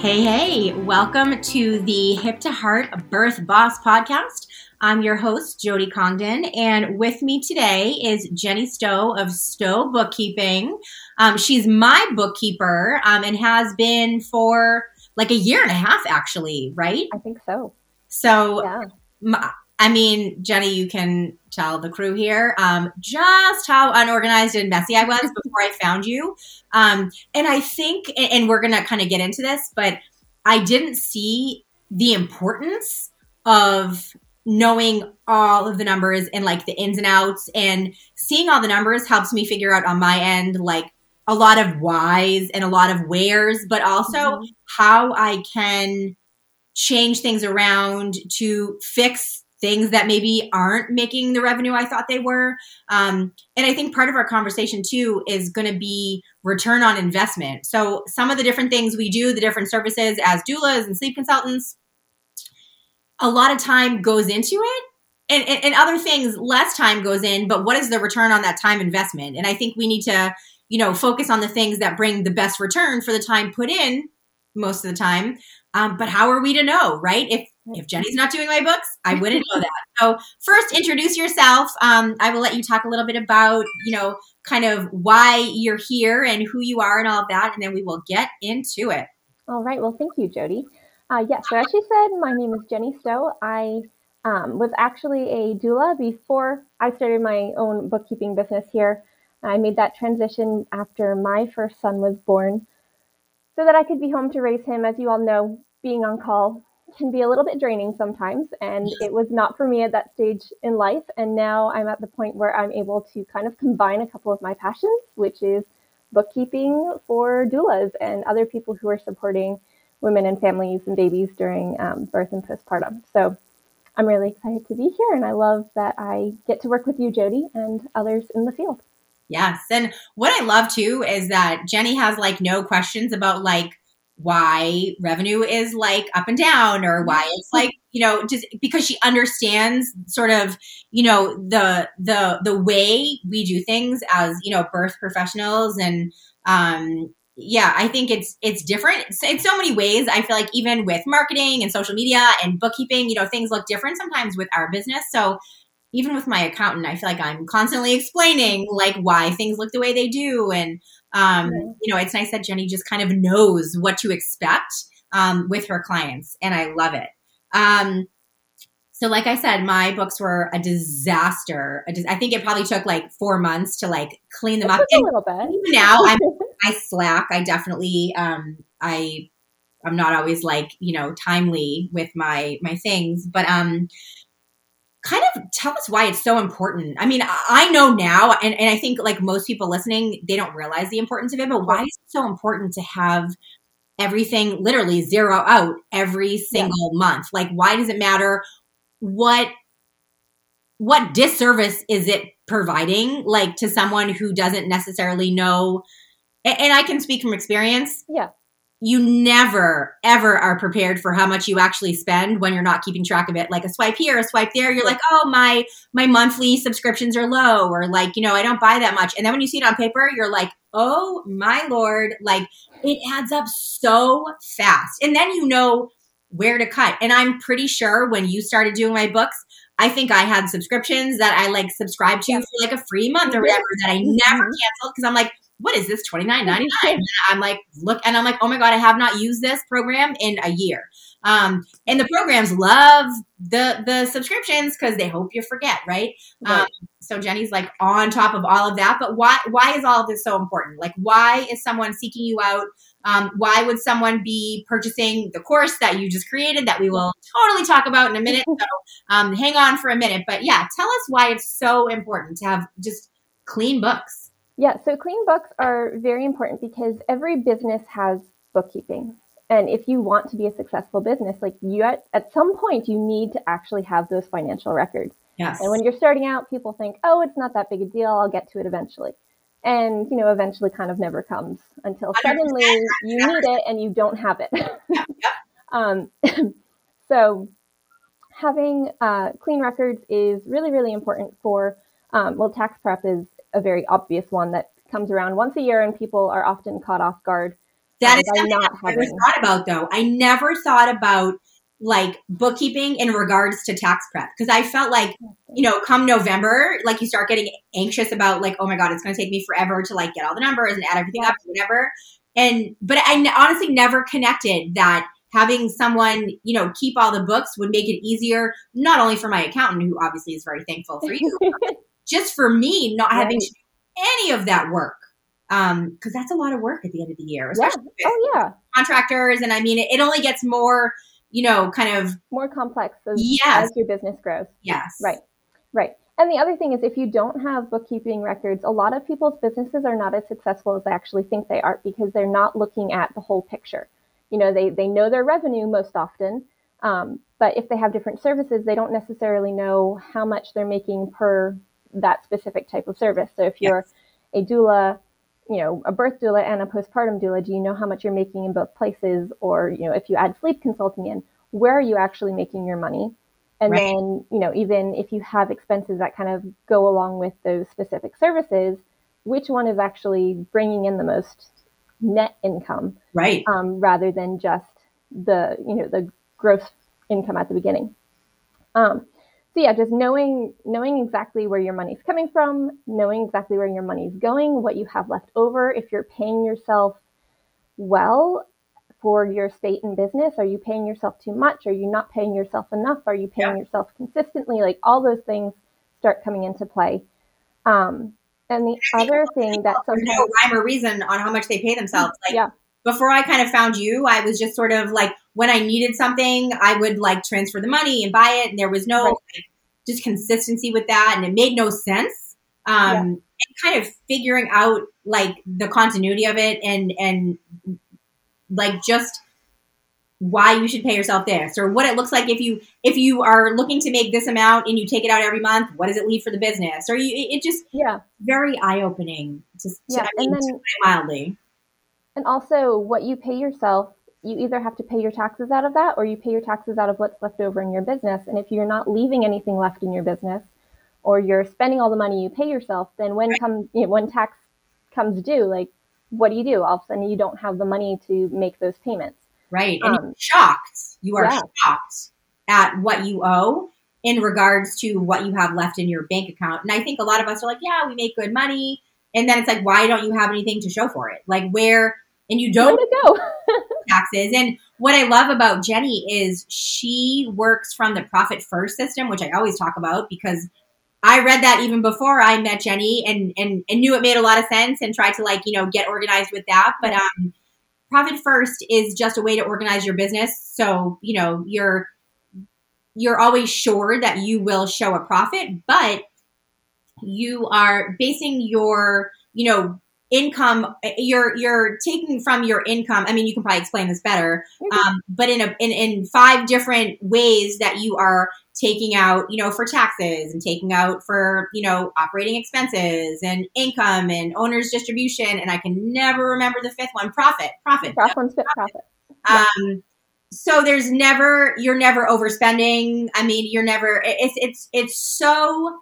Hey, hey, welcome to the Hip to Heart Birth Boss podcast. I'm your host, Jody Congdon, and with me today is Jennie Stowe of Stowe Bookkeeping. Um, she's my bookkeeper um, and has been for like a year and a half, actually, right? I think so. So, yeah. my, I mean, Jennie, you can tell the crew here um, just how unorganized and messy I was before I found you. Um, and I think, and we're going to kind of get into this, but I didn't see the importance of knowing all of the numbers and like the ins and outs and seeing all the numbers helps me figure out on my end like a lot of whys and a lot of wheres but also mm-hmm. how i can change things around to fix things that maybe aren't making the revenue I thought they were. Um, and I think part of our conversation too is going to be return on investment. So some of the different things we do, the different services as doulas and sleep consultants, a lot of time goes into it. And, and, and other things, less time goes in, but what is the return on that time investment? And I think we need to, you know, focus on the things that bring the best return for the time put in most of the time. Um, but how are we to know, right? If if Jennie's not doing my books, I wouldn't know that. So first, introduce yourself. Um, I will let you talk a little bit about, you know, kind of why you're here and who you are and all of that, and then we will get into it. All right. Well, thank you, Jody. Uh, yes. So as she said, my name is Jennie Stowe. I um, was actually a doula before I started my own bookkeeping business here. I made that transition after my first son was born so that I could be home to raise him. As you all know, being on call can be a little bit draining sometimes. And it was not for me at that stage in life. And now I'm at the point where I'm able to kind of combine a couple of my passions, which is bookkeeping for doulas and other people who are supporting women and families and babies during um, birth and postpartum. So I'm really excited to be here. And I love that I get to work with you, Jody, and others in the field. Yes. And what I love too is that Jennie has like no questions about like, why revenue is like up and down or why it's like you know just because she understands sort of you know the the the way we do things as you know birth professionals and um yeah i think it's it's different. In so many ways. I feel like even with marketing and social media and bookkeeping you know things look different sometimes with our business. So even with my accountant i feel like i'm constantly explaining like why things look the way they do and um, you know, it's nice that Jennie just kind of knows what to expect um, with her clients, and I love it. Um, so, like I said, my books were a disaster. I think it probably took like four months to like clean them up. a little bit. Even now, I'm, I slack. I definitely, um, I, I'm not always like you know timely with my my things, but um, kind of tell us why it's so important. I mean, I know now, and, and I think like most people listening, they don't realize the importance of it, but why is it so important to have everything literally zero out every single yeah. month? Like, why does it matter? What what disservice is it providing like to someone who doesn't necessarily know and, and I can speak from experience. Yeah you never ever are prepared for how much you actually spend when you're not keeping track of it. Like a swipe here a swipe there. You're like oh my my monthly subscriptions are low or like you know i don't buy that much. And then when you see it on paper you're like oh my lord. Like it adds up so fast. And then you know where to cut. And i'm pretty sure when you started doing my books I think I had subscriptions that I like subscribed to for like a free month or whatever that I never mm-hmm. canceled because I'm like, what is this 29.99 i'm like look and i'm like oh my god i have not used this program in a year. Um, and the programs love the the subscriptions because they hope you forget right, right. Um, so jennie's like on top of all of that but why why is all of this so important? Like why is someone seeking you out? Um, why would someone be purchasing the course that you just created that we will totally talk about in a minute? So um, hang on for a minute but yeah tell us why it's so important to have just clean books yeah, so clean books are very important because every business has bookkeeping. And if you want to be a successful business, like you at, at some point you need to actually have those financial records. Yes. And when you're starting out, people think, "Oh, it's not that big a deal. I'll get to it eventually." And, you know, eventually kind of never comes until suddenly you need it and you don't have it. um, so having uh, clean records is really, really important for, um, well, tax prep is a very obvious one that comes around once a year and people are often caught off guard That um, is something I never having. thought about though. I never thought about like bookkeeping in regards to tax prep because I felt like, you know, come November, like you start getting anxious about like, oh my God, it's going to take me forever to like get all the numbers and add everything up, whatever. And, but I n- honestly never connected that having someone, you know, keep all the books would make it easier, not only for my accountant, who obviously is very thankful for you, just for me not right. having to do any of that work. Um, cause that's a lot of work at the end of the year. Yeah. Oh yeah. Contractors. And I mean, it, it only gets more, you know, kind of more complex as, yes. as your business grows. Yes. Right. Right. And the other thing is, if you don't have bookkeeping records, a lot of people's businesses are not as successful as they actually think they are because they're not looking at the whole picture. You know, they, they know their revenue most often, um, but if they have different services, they don't necessarily know how much they're making per that specific type of service. So if you're yes. a doula, you know, a birth doula and a postpartum doula, do you know how much you're making in both places? Or, you know, if you add sleep consulting in, where are you actually making your money? And right. then, you know, even if you have expenses that kind of go along with those specific services, which one is actually bringing in the most net income? Right. Um, rather than just the, you know, the gross income at the beginning. Um, so yeah, just knowing knowing exactly where your money's coming from, knowing exactly where your money's going, what you have left over, if you're paying yourself well for your state and business, are you paying yourself too much? Are you not paying yourself enough? Are you paying yeah. yourself consistently? Like all those things start coming into play. Um, and the other thing that sometimes no rhyme or reason on how much they pay themselves. Like yeah. before I kind of found you, I was just sort of like when I needed something, I would like transfer the money and buy it, and there was no right. like, just consistency with that, and it made no sense. Um, yeah. and kind of figuring out like the continuity of it, and and like just why you should pay yourself this or what it looks like if you if you are looking to make this amount and you take it out every month what does it leave for the business or you it just yeah very eye-opening just yeah, to, I mean, and then, mildly and also what you pay yourself you either have to pay your taxes out of that or you pay your taxes out of what's left over in your business. And if you're not leaving anything left in your business or you're spending all the money you pay yourself, then when right. come you know, when tax comes due, like what do you do? All of a sudden you don't have the money to make those payments. Right. And um, you're shocked. You are yeah. shocked at what you owe in regards to what you have left in your bank account. And I think a lot of us are like, yeah, we make good money. And then it's like, why don't you have anything to show for it? Like where and you don't go taxes. And what I love about Jennie is she works from the profit first system, which I always talk about because I read that even before I met Jennie and, and, and knew it made a lot of sense and tried to like, you know, get organized with that. But um, profit first is just a way to organize your business. So, you know, you're you're always sure that you will show a profit, but you are basing your, you know, income you're you're taking from your income i mean you can probably explain this better mm-hmm. um, but in a in, in five different ways that you are taking out you know for taxes and taking out for you know operating expenses and income and owner's distribution and i can never remember the fifth one profit profit profit, profit. profit. um so there's never you're never overspending i mean you're never it's it's it's so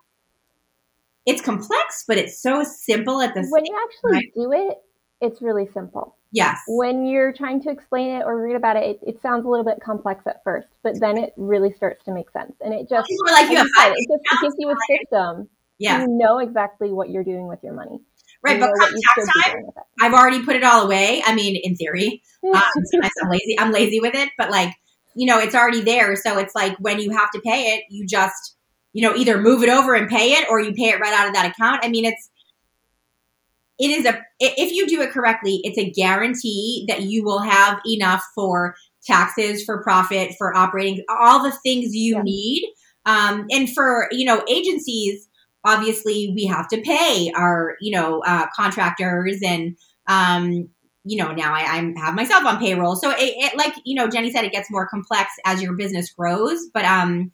it's complex, but it's so simple at the when you actually time. do it, it's really simple. Yes. When you're trying to explain it or read about it, it, it, sounds a little bit complex at first, but then it really starts to make sense. And it just, like you have it, just it gives you a system. Yeah. You know exactly what you're doing with your money. Right, but come tax time, I've already put it all away. I mean, in theory, um, I'm lazy. I'm lazy with it, but like, you know, it's already there. So it's like when you have to pay it, you just you know, either move it over and pay it or you pay it right out of that account. I mean, it's, it is a, if you do it correctly, it's a guarantee that you will have enough for taxes, for profit, for operating, all the things you yeah. need. Um, and for, you know, agencies, obviously we have to pay our, you know, uh, contractors and, um, you know, now I, I have myself on payroll. So it, it, like, you know, Jennie said, it gets more complex as your business grows, but, um,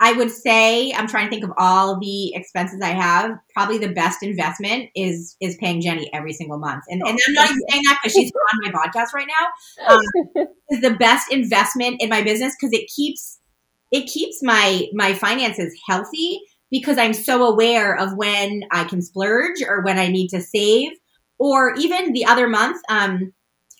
I would say I'm trying to think of all the expenses I have. Probably the best investment is is paying Jennie every single month, and, and I'm not even saying that because she's on my podcast right now. Um, is the best investment in my business because it keeps it keeps my my finances healthy because I'm so aware of when I can splurge or when I need to save, or even the other month. Um,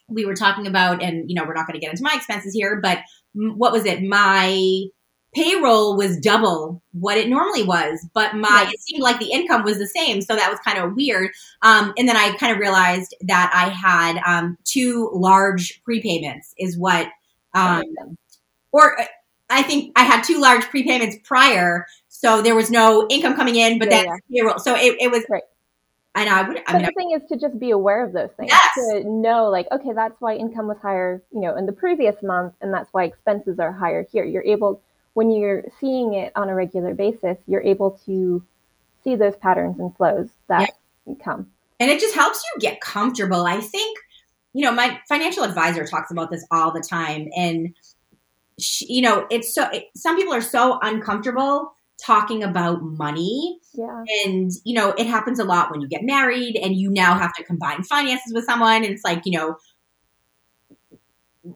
we were talking about, and you know, we're not going to get into my expenses here, but what was it? My payroll was double what it normally was, but my it seemed like the income was the same, so that was kind of weird. Um, and then I kind of realized that I had um, two large prepayments, is what, um, or uh, I think I had two large prepayments prior, so there was no income coming in, but yeah, then yeah. payroll. So it, it was right. And I would. I mean, the thing is to just be aware of those things. Yes. To know, like, okay, that's why income was higher, you know, in the previous month, and that's why expenses are higher here. You're able, when you're seeing it on a regular basis, you're able to see those patterns and flows that yeah. come. And it just helps you get comfortable. I think, you know, my financial advisor talks about this all the time, and she, you know, it's so. It, some people are so uncomfortable talking about money. Yeah. And, you know, it happens a lot when you get married and you now have to combine finances with someone. And it's like, you know,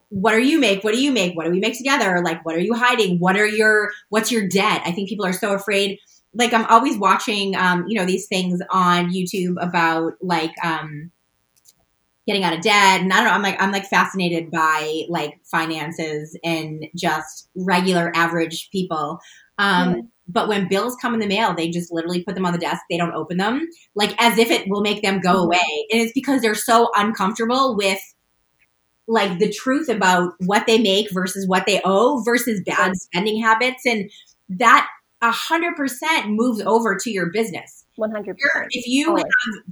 what do you make? What do you make? What do we make together? Like, what are you hiding? What are your, what's your debt? I think people are so afraid. Like, I'm always watching, um, you know, these things on YouTube about like, um, getting out of debt. And I don't know, I'm like, I'm like fascinated by like finances and just regular average people. Um, yeah but when bills come in the mail, they just literally put them on the desk. They don't open them, like as if it will make them go mm-hmm. away. And it's because they're so uncomfortable with like the truth about what they make versus what they owe versus bad spending habits. And that a hundred percent moves over to your business. One hundred percent. If you have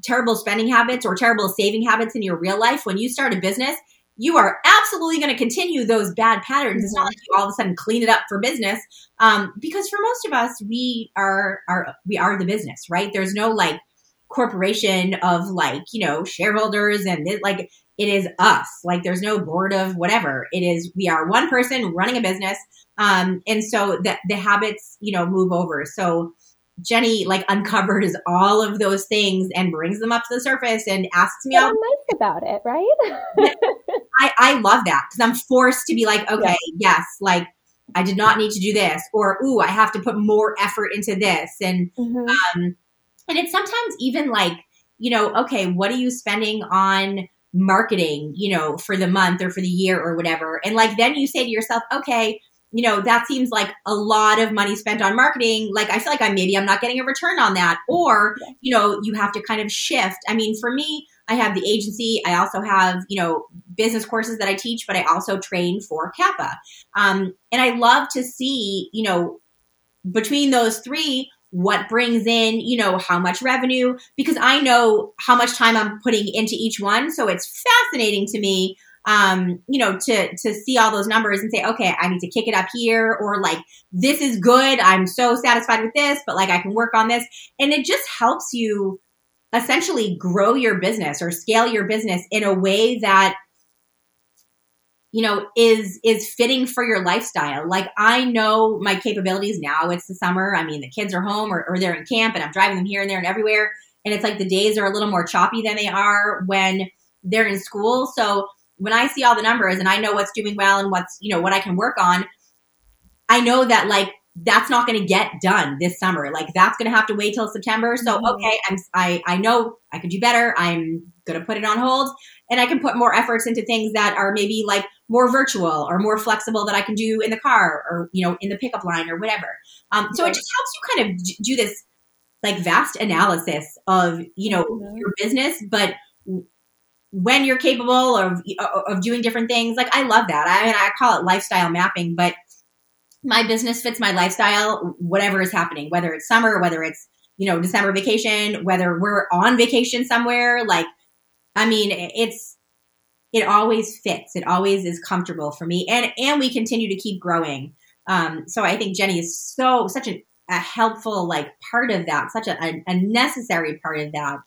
terrible spending habits or terrible saving habits in your real life, when you start a business, you are absolutely going to continue those bad patterns. It's not like you all of a sudden clean it up for business, um, because for most of us, we are are we are the business, right? There's no like corporation of like you know shareholders and like it is us. Like there's no board of whatever. It is we are one person running a business, um, and so the the habits you know move over. So Jennie like uncovers all of those things and brings them up to the surface and asks me out. Nice about it, right? I, I love that because I'm forced to be like, okay, yeah. yes, like I did not need to do this, or ooh, I have to put more effort into this, and mm-hmm. um, and it's sometimes even like, you know, okay, what are you spending on marketing, you know, for the month or for the year or whatever, and like then you say to yourself, okay, you know, that seems like a lot of money spent on marketing. Like, I feel like I maybe I'm not getting a return on that. Or, you know, you have to kind of shift. I mean, for me, I have the agency. I also have, you know, business courses that I teach, but I also train for CAPPA. Um, and I love to see, you know, between those three, what brings in, you know, how much revenue, because I know how much time I'm putting into each one. So it's fascinating to me um, you know, to to see all those numbers and say, okay, I need to kick it up here, or like this is good. I'm so satisfied with this, but like I can work on this, and it just helps you essentially grow your business or scale your business in a way that you know is is fitting for your lifestyle like i know my capabilities now it's the summer i mean the kids are home or, or they're in camp and i'm driving them here and there and everywhere and it's like the days are a little more choppy than they are when they're in school so when I see all the numbers and I know what's doing well and what's, you know, what I can work on, I know that like that's not going to get done this summer. Like that's going to have to wait till September. So mm-hmm. okay, I'm I I know I could do better. I'm going to put it on hold and I can put more efforts into things that are maybe like more virtual or more flexible that I can do in the car or you know in the pickup line or whatever. Um, so it just helps you kind of do this like vast analysis of you know mm-hmm. your business, but when you're capable of of doing different things. Like I love that. I mean, I call it lifestyle mapping, but my business fits my lifestyle, whatever is happening, whether it's summer, whether it's you know December vacation, whether we're on vacation somewhere. Like, I mean, it's it always fits. It always is comfortable for me, and and we continue to keep growing. Um, so I think Jenny is so such a, a helpful like part of that, such a, a, a necessary part of that.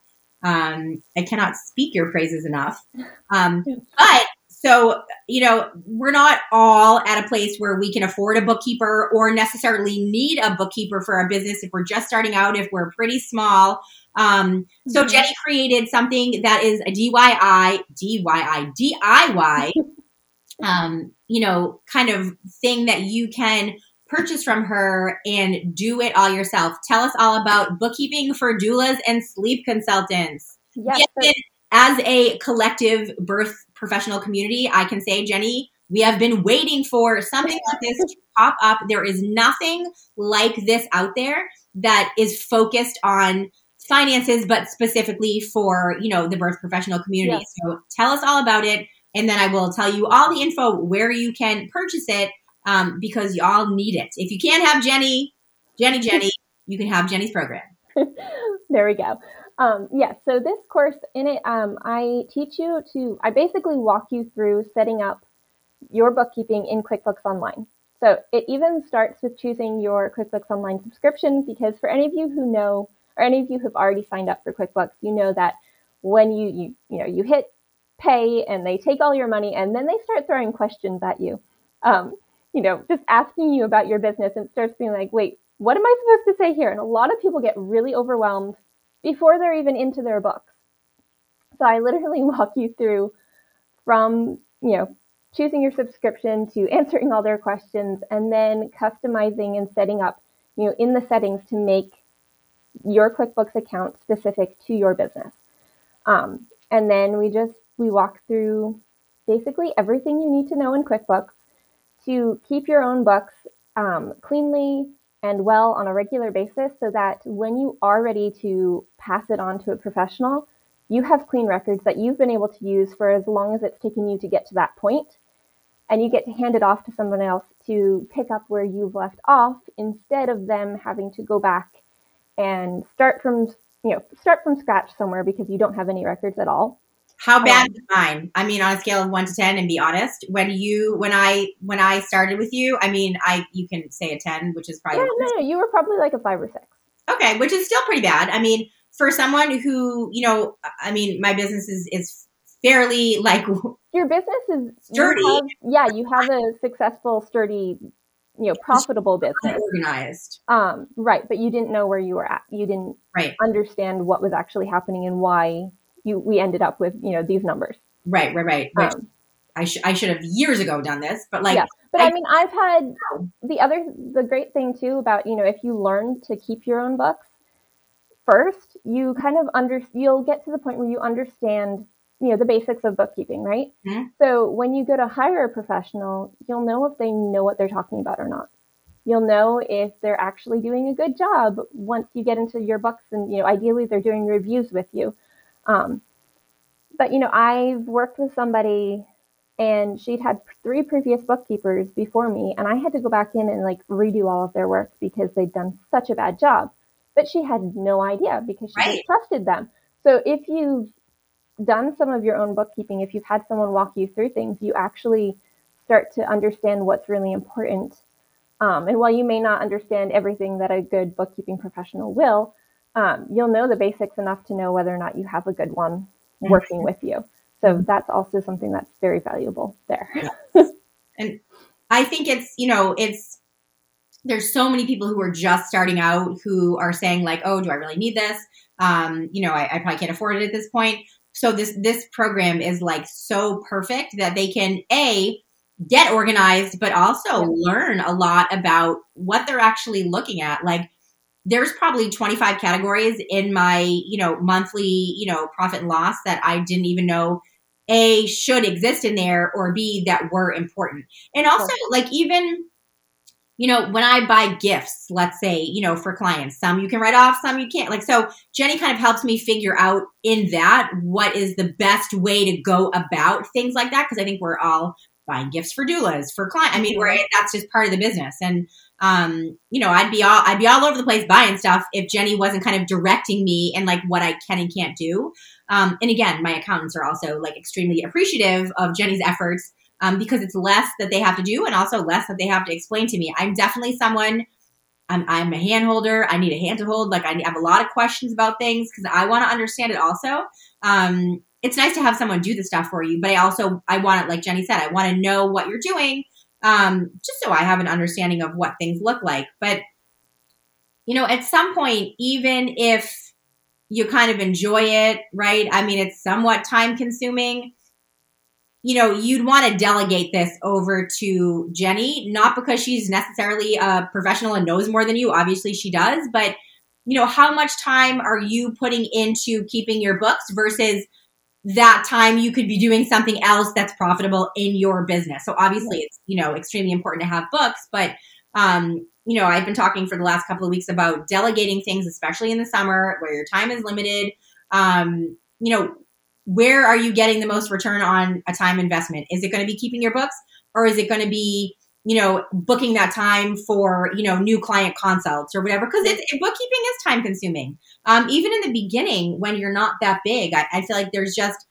Um, I cannot speak your praises enough. Um, but so, you know, we're not all at a place where we can afford a bookkeeper or necessarily need a bookkeeper for our business if we're just starting out, if we're pretty small. Um, so mm-hmm. Jennie created something that is a DIY, DIY, DIY, um, you know, kind of thing that you can purchase from her and do it all yourself. Tell us all about bookkeeping for doulas and sleep consultants. Yes. Get as a collective birth professional community, I can say, Jennie, we have been waiting for something like this to pop up. There is nothing like this out there that is focused on finances, but specifically for, you know, the birth professional community. So tell us all about it. And then I will tell you all the info where you can purchase it um, because y'all need it. If you can't have Jennie, Jennie, Jennie, you can have Jennie's program. there we go. Um, yeah, so this course in it, um, I teach you to, I basically walk you through setting up your bookkeeping in QuickBooks Online. So it even starts with choosing your QuickBooks Online subscription because for any of you who know, or any of you who've already signed up for QuickBooks, you know that when you, you, you know, you hit pay and they take all your money and then they start throwing questions at you. Um, you know, just asking you about your business and starts being like, wait, what am I supposed to say here? And a lot of people get really overwhelmed before they're even into their books. So I literally walk you through from, you know, choosing your subscription to answering all their questions and then customizing and setting up, you know, in the settings to make your QuickBooks account specific to your business. Um, and then we just, we walk through basically everything you need to know in QuickBooks to keep your own books um, cleanly and well on a regular basis so that when you are ready to pass it on to a professional, you have clean records that you've been able to use for as long as it's taken you to get to that point, and you get to hand it off to someone else to pick up where you've left off instead of them having to go back and start from you know start from scratch somewhere because you don't have any records at all how bad is mine? I mean, on a scale of one to ten, and be honest. When you, when I, when I started with you, I mean, I you can say a ten, which is probably yeah, no, no, you were probably like a five or six. Okay, which is still pretty bad. I mean, for someone who, you know, I mean, my business is is fairly like your business is sturdy. You have, yeah, you have a successful, sturdy, you know, profitable business, organized. Um, right, but you didn't know where you were at. You didn't right. understand what was actually happening and why you we ended up with you know these numbers. Right, right, right. Um, I should I should have years ago done this, but like, yeah. but I, I mean, I've had the other the great thing too about you know if you learn to keep your own books first, you kind of under you'll get to the point where you understand you know the basics of bookkeeping, right? Mm-hmm. So when you go to hire a professional, you'll know if they know what they're talking about or not. You'll know if they're actually doing a good job once you get into your books, and you know ideally they're doing reviews with you. Um, but you know, I've worked with somebody and she'd had three previous bookkeepers before me, and I had to go back in and like redo all of their work because they'd done such a bad job. But she had no idea because she right. trusted them. So if you've done some of your own bookkeeping, if you've had someone walk you through things, you actually start to understand what's really important. Um, and while you may not understand everything that a good bookkeeping professional will, um, you'll know the basics enough to know whether or not you have a good one working with you. So that's also something that's very valuable there. and I think it's, you know, it's, there's so many people who are just starting out who are saying like, oh, do I really need this? Um, you know, I, I probably can't afford it at this point. So this, this program is like so perfect that they can A, get organized, but also learn a lot about what they're actually looking at. Like, there's probably 25 categories in my, you know, monthly, you know, profit and loss that I didn't even know A should exist in there or B that were important. And also like even you know, when I buy gifts, let's say, you know, for clients, some you can write off, some you can't. Like, so Jennie kind of helps me figure out in that what is the best way to go about things like that. Cause I think we're all buying gifts for doulas, for clients. I mean, we're, that's just part of the business. And, um, you know, I'd be all I'd be all over the place buying stuff if Jennie wasn't kind of directing me and like what I can and can't do. Um, and again, my accountants are also like extremely appreciative of Jennie's efforts um, because it's less that they have to do and also less that they have to explain to me. I'm definitely someone. I'm, I'm a hand holder. I need a hand to hold. Like I have a lot of questions about things because I want to understand it. Also, um, it's nice to have someone do the stuff for you, but I also I want it, like Jennie said, I want to know what you're doing um, just so I have an understanding of what things look like. But, you know, at some point, even if you kind of enjoy it, right? I mean, it's somewhat time consuming. You know, you'd want to delegate this over to Jennie, not because she's necessarily a professional and knows more than you. Obviously, she does. But, you know, how much time are you putting into keeping your books versus that time you could be doing something else that's profitable in your business. So obviously it's, you know, extremely important to have books, but um, you know, I've been talking for the last couple of weeks about delegating things, especially in the summer where your time is limited. Um, you know, where are you getting the most return on a time investment? Is it going to be keeping your books or is it going to be, you know, booking that time for, you know, new client consults or whatever? Because bookkeeping is time consuming. Um, even in the beginning, when you're not that big, I, I feel like there's just,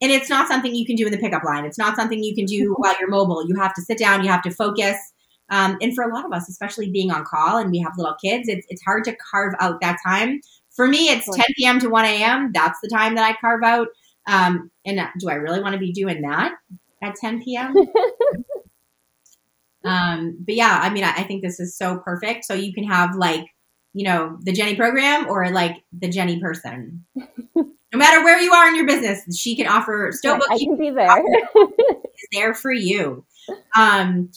and it's not something you can do in the pickup line. It's not something you can do while you're mobile. You have to sit down, you have to focus. Um, and for a lot of us, especially being on call and we have little kids, it's, it's hard to carve out that time. For me, it's 10 p.m. to 1 a.m. That's the time that I carve out. Um, and do I really want to be doing that at 10 p.m.? um, but yeah, I mean, I, I think this is so perfect. So you can have like, you know, the Jennie program or like the Jennie person. no matter where you are in your business, she can offer still I can be there. is there for you. Um,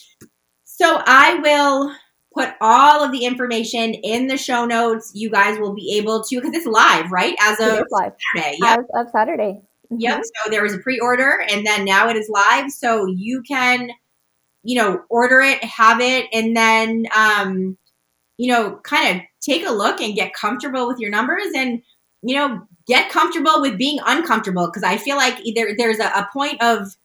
so I will put all of the information in the show notes. You guys will be able to because it's live, right? As of live. Saturday. Yep. As of Saturday. Mm-hmm. Yep. So there was a pre-order and then now it is live. So you can, you know, order it, have it, and then um, you know, kind of take a look and get comfortable with your numbers and, you know, get comfortable with being uncomfortable. Cause I feel like there there's a, a point of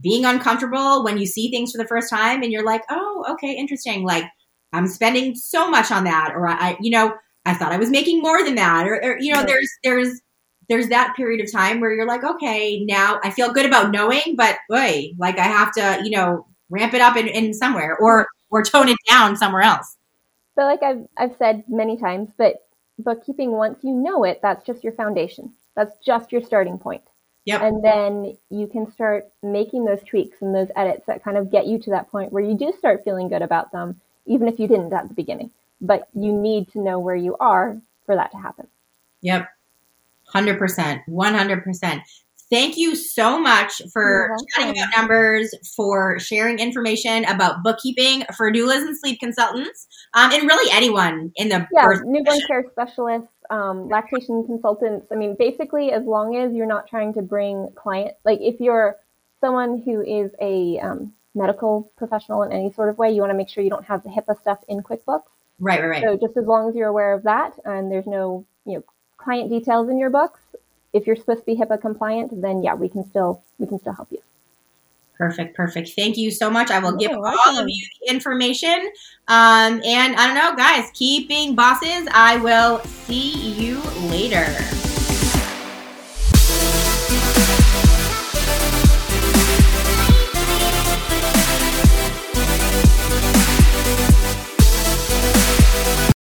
being uncomfortable when you see things for the first time and you're like, oh, okay, interesting. Like I'm spending so much on that, or I, you know, I thought I was making more than that, or, or you know, there's there's there's that period of time where you're like, okay, now I feel good about knowing, but boy, like I have to, you know, ramp it up in, in somewhere or or tone it down somewhere else. So like I've I've said many times, but bookkeeping once you know it, that's just your foundation. That's just your starting point. Yep. And then you can start making those tweaks and those edits that kind of get you to that point where you do start feeling good about them, even if you didn't at the beginning. But you need to know where you are for that to happen. Yep. 100%. 100%. Thank you so much for chatting about numbers, for sharing information about bookkeeping for doulas and sleep consultants, um, and really anyone in the yeah newborn care specialists, um, lactation consultants. I mean, basically, as long as you're not trying to bring client, like if you're someone who is a um, medical professional in any sort of way, you want to make sure you don't have the HIPAA stuff in QuickBooks. Right, right, right. So just as long as you're aware of that, and there's no you know client details in your books, if you're supposed to be HIPAA compliant, then yeah, we can still we can still help you. Perfect, perfect. Thank you so much. I will give all of you the information. Um, and I don't know, guys, keep being bosses. I will see you later.